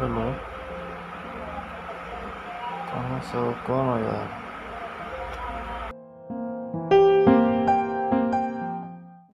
hello. 刚刚收我了呀。